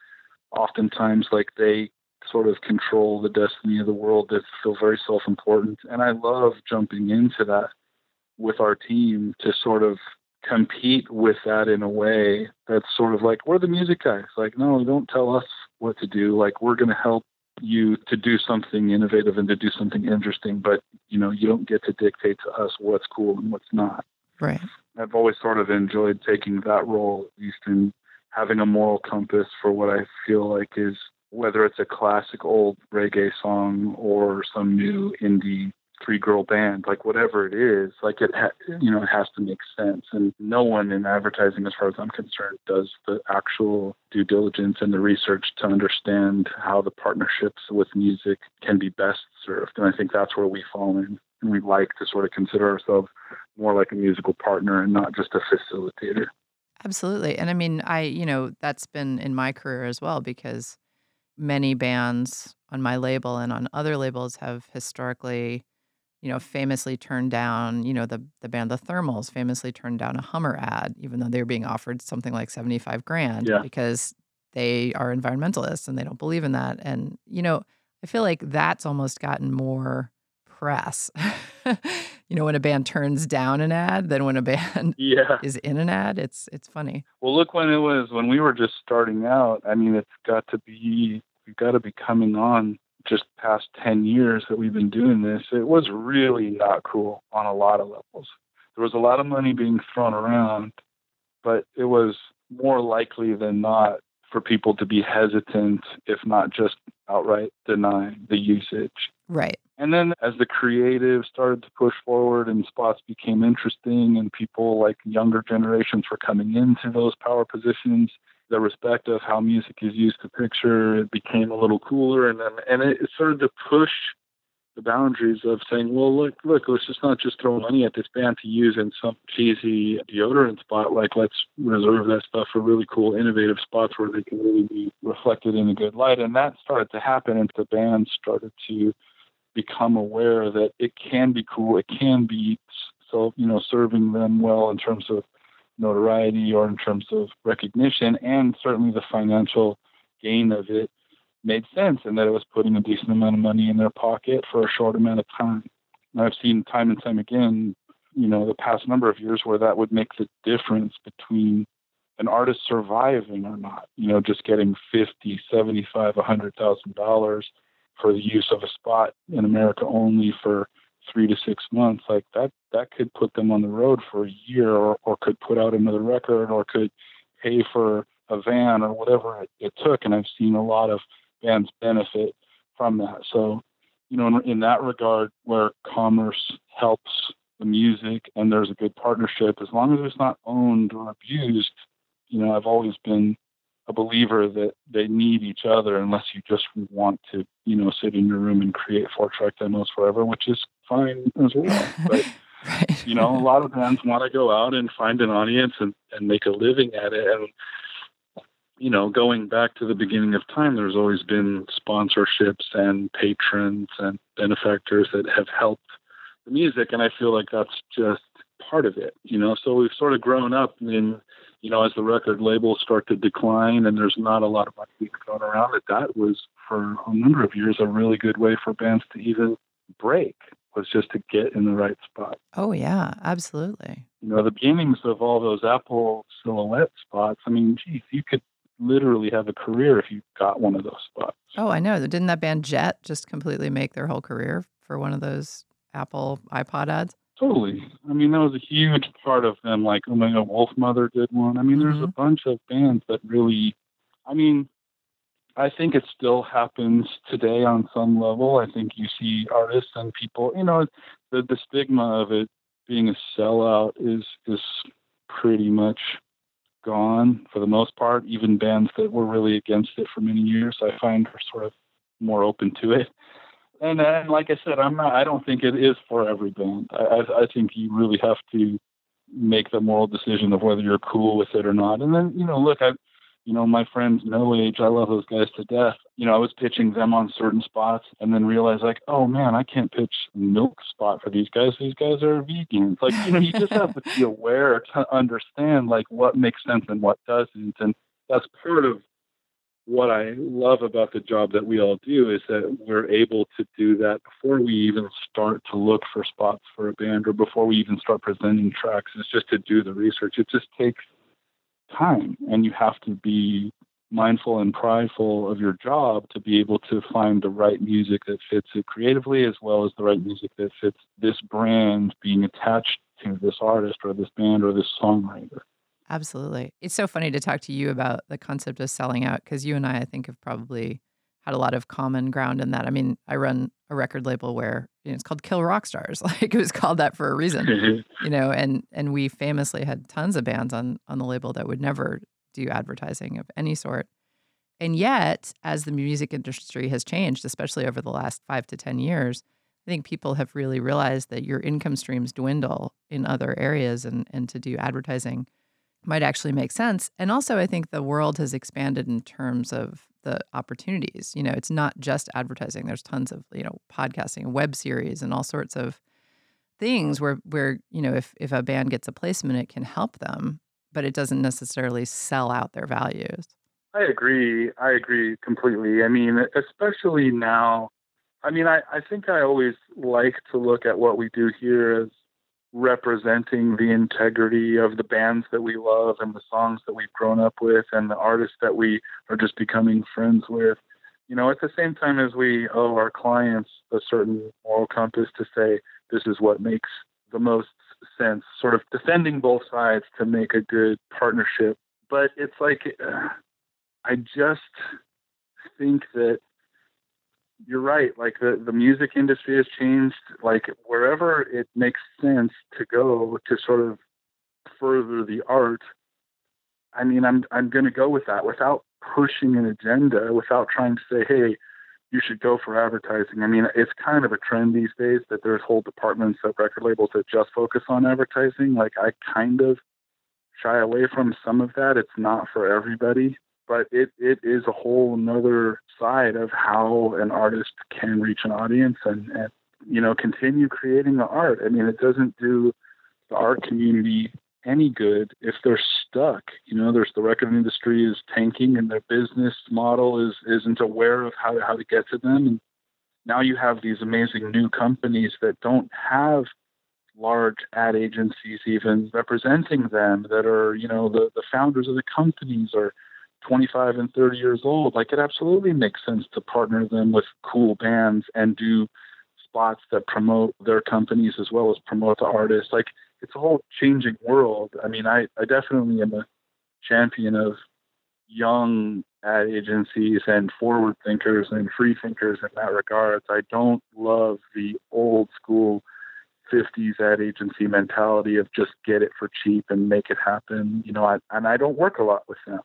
oftentimes like they sort of control the destiny of the world that feel very self-important and i love jumping into that with our team to sort of compete with that in a way that's sort of like we're the music guys like no don't tell us what to do like we're going to help you to do something innovative and to do something interesting, but you know, you don't get to dictate to us what's cool and what's not. Right. I've always sort of enjoyed taking that role, at least in having a moral compass for what I feel like is whether it's a classic old reggae song or some new indie three girl band, like whatever it is, like it, ha- you know, it has to make sense. And no one in advertising, as far as I'm concerned, does the actual due diligence and the research to understand how the partnerships with music can be best served. And I think that's where we fall in. And we like to sort of consider ourselves more like a musical partner and not just a facilitator. Absolutely. And I mean, I, you know, that's been in my career as well because many bands on my label and on other labels have historically you know, famously turned down, you know, the the band The Thermals famously turned down a Hummer ad, even though they were being offered something like 75 grand Yeah. because they are environmentalists and they don't believe in that. And, you know, I feel like that's almost gotten more press. you know, when a band turns down an ad than when a band Yeah. is in an ad. It's it's funny. Well, look when it was when we were just starting out. I mean, it's got to be we've got to be coming on just past 10 years that we've been doing this. It was really not cool on a lot of levels. There was a lot of money being thrown around, but it was more likely than not for people to be hesitant, if not just outright deny the usage. Right. And then as the creative started to push forward and spots became interesting and people like younger generations were coming into those power positions, the respect of how music is used to picture, it became a little cooler and then and it started to push the boundaries of saying, well, look, look, let's just not just throw money at this band to use in some cheesy deodorant spot. Like, let's reserve that stuff for really cool, innovative spots where they can really be reflected in a good light. And that started to happen, and the band started to become aware that it can be cool, it can be so, you know, serving them well in terms of notoriety or in terms of recognition, and certainly the financial gain of it made sense and that it was putting a decent amount of money in their pocket for a short amount of time. And I've seen time and time again, you know, the past number of years where that would make the difference between an artist surviving or not, you know, just getting fifty, seventy-five, a $100,000 for the use of a spot in America only for three to six months. Like that, that could put them on the road for a year or, or could put out another record or could pay for a van or whatever it, it took. And I've seen a lot of bands benefit from that. So, you know, in, in that regard, where commerce helps the music and there's a good partnership, as long as it's not owned or abused, you know, I've always been a believer that they need each other unless you just want to, you know, sit in your room and create four track demos forever, which is fine as well. But right. you know, a lot of bands want to go out and find an audience and, and make a living at it. And you know, going back to the beginning of time, there's always been sponsorships and patrons and benefactors that have helped the music. And I feel like that's just part of it, you know. So we've sort of grown up in you know, as the record labels start to decline and there's not a lot of money being thrown around, that that was for a number of years a really good way for bands to even break was just to get in the right spot. Oh yeah, absolutely. You know, the beginnings of all those Apple silhouette spots. I mean, geez, you could literally have a career if you got one of those spots. Oh, I know. Didn't that band Jet just completely make their whole career for one of those Apple iPod ads? Totally. I mean, that was a huge part of them. Like, oh my God, Wolfmother did one. I mean, there's a mm-hmm. bunch of bands that really, I mean, I think it still happens today on some level. I think you see artists and people, you know, the the stigma of it being a sellout is is pretty much gone for the most part. Even bands that were really against it for many years, I find are sort of more open to it. And uh, and like I said, I'm not. I don't think it is for every band. I I, I think you really have to make the moral decision of whether you're cool with it or not. And then you know, look, I you know, my friends No Age, I love those guys to death. You know, I was pitching them on certain spots and then realized like, oh man, I can't pitch milk spot for these guys. These guys are vegans. Like, you know, you just have to be aware to understand like what makes sense and what doesn't. And that's part of what I love about the job that we all do is that we're able to do that before we even start to look for spots for a band or before we even start presenting tracks. It's just to do the research. It just takes time and you have to be mindful and prideful of your job to be able to find the right music that fits it creatively as well as the right music that fits this brand being attached to this artist or this band or this songwriter. Absolutely. It's so funny to talk to you about the concept of selling out because you and I, I think, have probably had a lot of common ground in that. I mean, I run a record label where you know, it's called Kill Rock Stars. Like it was called that for a reason, you know. And and we famously had tons of bands on on the label that would never do advertising of any sort. And yet, as the music industry has changed, especially over the last five to ten years, I think people have really realized that your income streams dwindle in other areas, and and to do advertising might actually make sense. And also, I think the world has expanded in terms of the opportunities. You know, it's not just advertising. There's tons of, you know, podcasting, web series and all sorts of things where where, you know, if if a band gets a placement, it can help them, but it doesn't necessarily sell out their values. I agree. I agree completely. I mean, especially now. I mean, I, I think I always like to look at what we do here as representing the integrity of the bands that we love and the songs that we've grown up with and the artists that we are just becoming friends with. You know, at the same time as we owe our clients a certain moral compass to say this is what makes the most sense, sort of defending both sides to make a good partnership. But it's like, uh, I just think that you're right. Like the, the music industry has changed. Like wherever it makes sense to go to sort of further the art, I mean, I'm I'm going to go with that without pushing an agenda, without trying to say, hey, you should go for advertising. I mean, it's kind of a trend these days that there's whole departments of record labels that just focus on advertising. Like I kind of shy away from some of that. It's not for everybody but it, it is a whole another side of how an artist can reach an audience and, and you know continue creating the art. I mean, it doesn't do the art community any good if they're stuck. You know, there's the record industry is tanking and their business model is isn't aware of how to, how to get to them. And now you have these amazing new companies that don't have large ad agencies even representing them that are, you know, the, the founders of the companies are 25 and 30 years old, like it absolutely makes sense to partner them with cool bands and do spots that promote their companies as well as promote the artists. Like it's a whole changing world. I mean, I, I definitely am a champion of young ad agencies and forward thinkers and free thinkers in that regard. I don't love the old school 50s ad agency mentality of just get it for cheap and make it happen. You know, I, and I don't work a lot with them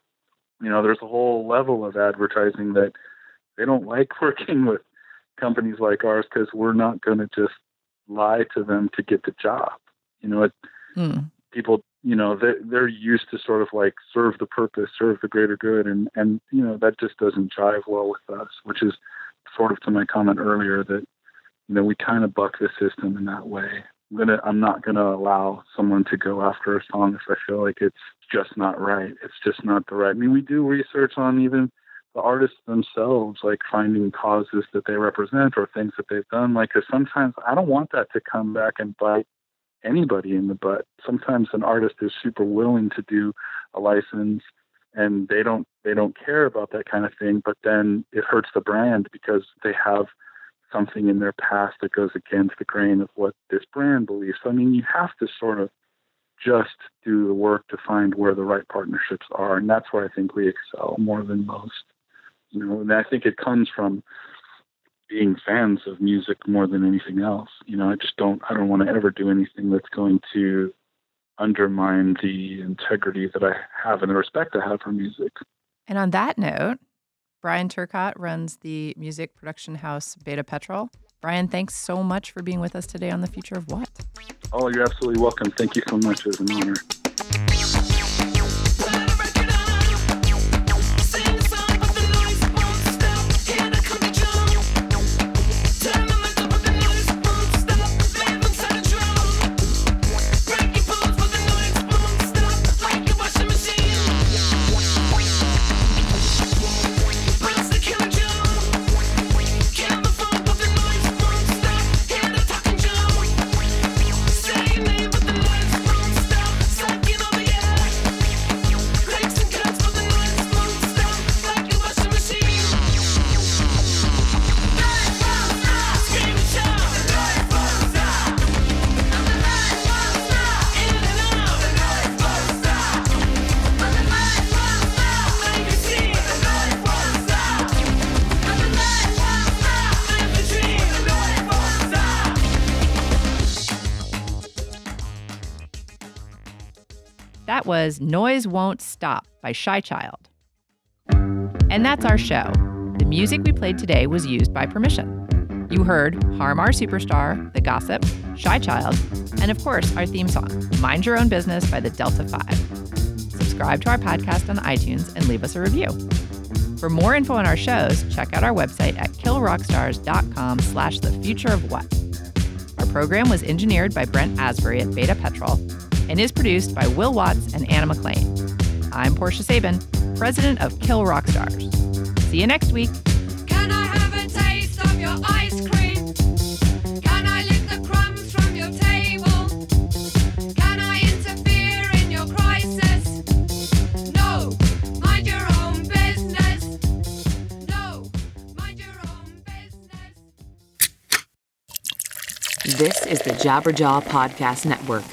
you know, there's a whole level of advertising that they don't like working with companies like ours because we're not going to just lie to them to get the job. You know, it, hmm. people, you know, they, they're used to sort of like serve the purpose, serve the greater good, and and you know that just doesn't jive well with us. Which is sort of to my comment earlier that you know we kind of buck the system in that way. I'm gonna I'm not gonna allow someone to go after a song if I feel like it's just not right. It's just not the right. I mean, we do research on even the artists themselves, like finding causes that they represent or things that they've done. Like, 'cause sometimes I don't want that to come back and bite anybody in the butt. Sometimes an artist is super willing to do a license and they don't they don't care about that kind of thing, but then it hurts the brand because they have something in their past that goes against the grain of what this brand believes. So, I mean, you have to sort of just do the work to find where the right partnerships are, and that's where I think we excel more than most. You know, and I think it comes from being fans of music more than anything else. You know, I just don't I don't want to ever do anything that's going to undermine the integrity that I have and the respect I have for music. And on that note, Bryan Turcotte runs the music production house Beta Petrol. Bryan, thanks so much for being with us today on The Future of What. Oh, you're absolutely welcome. Thank you so much. It was an honor. Noise Won't Stop by Shy Child. And that's our show. The music we played today was used by permission. You heard Harm Our Superstar, The Gossip, Shy Child, and of course, our theme song, Mind Your Own Business by the Delta 5. Subscribe to our podcast on iTunes and leave us a review. For more info on our shows, check out our website at killrockstars.com slash the future of what. Our program was engineered by Brent Asbury at Beta Petrol and is produced by Will Watts and Anna McLean. I'm Portia Sabin, president of Kill Rock Stars. See you next week. Can I have a taste of your ice cream? Can I lick the crumbs from your table? Can I interfere in your crisis? No, mind your own business. No, mind your own business. This is the Jabberjaw Podcast Network.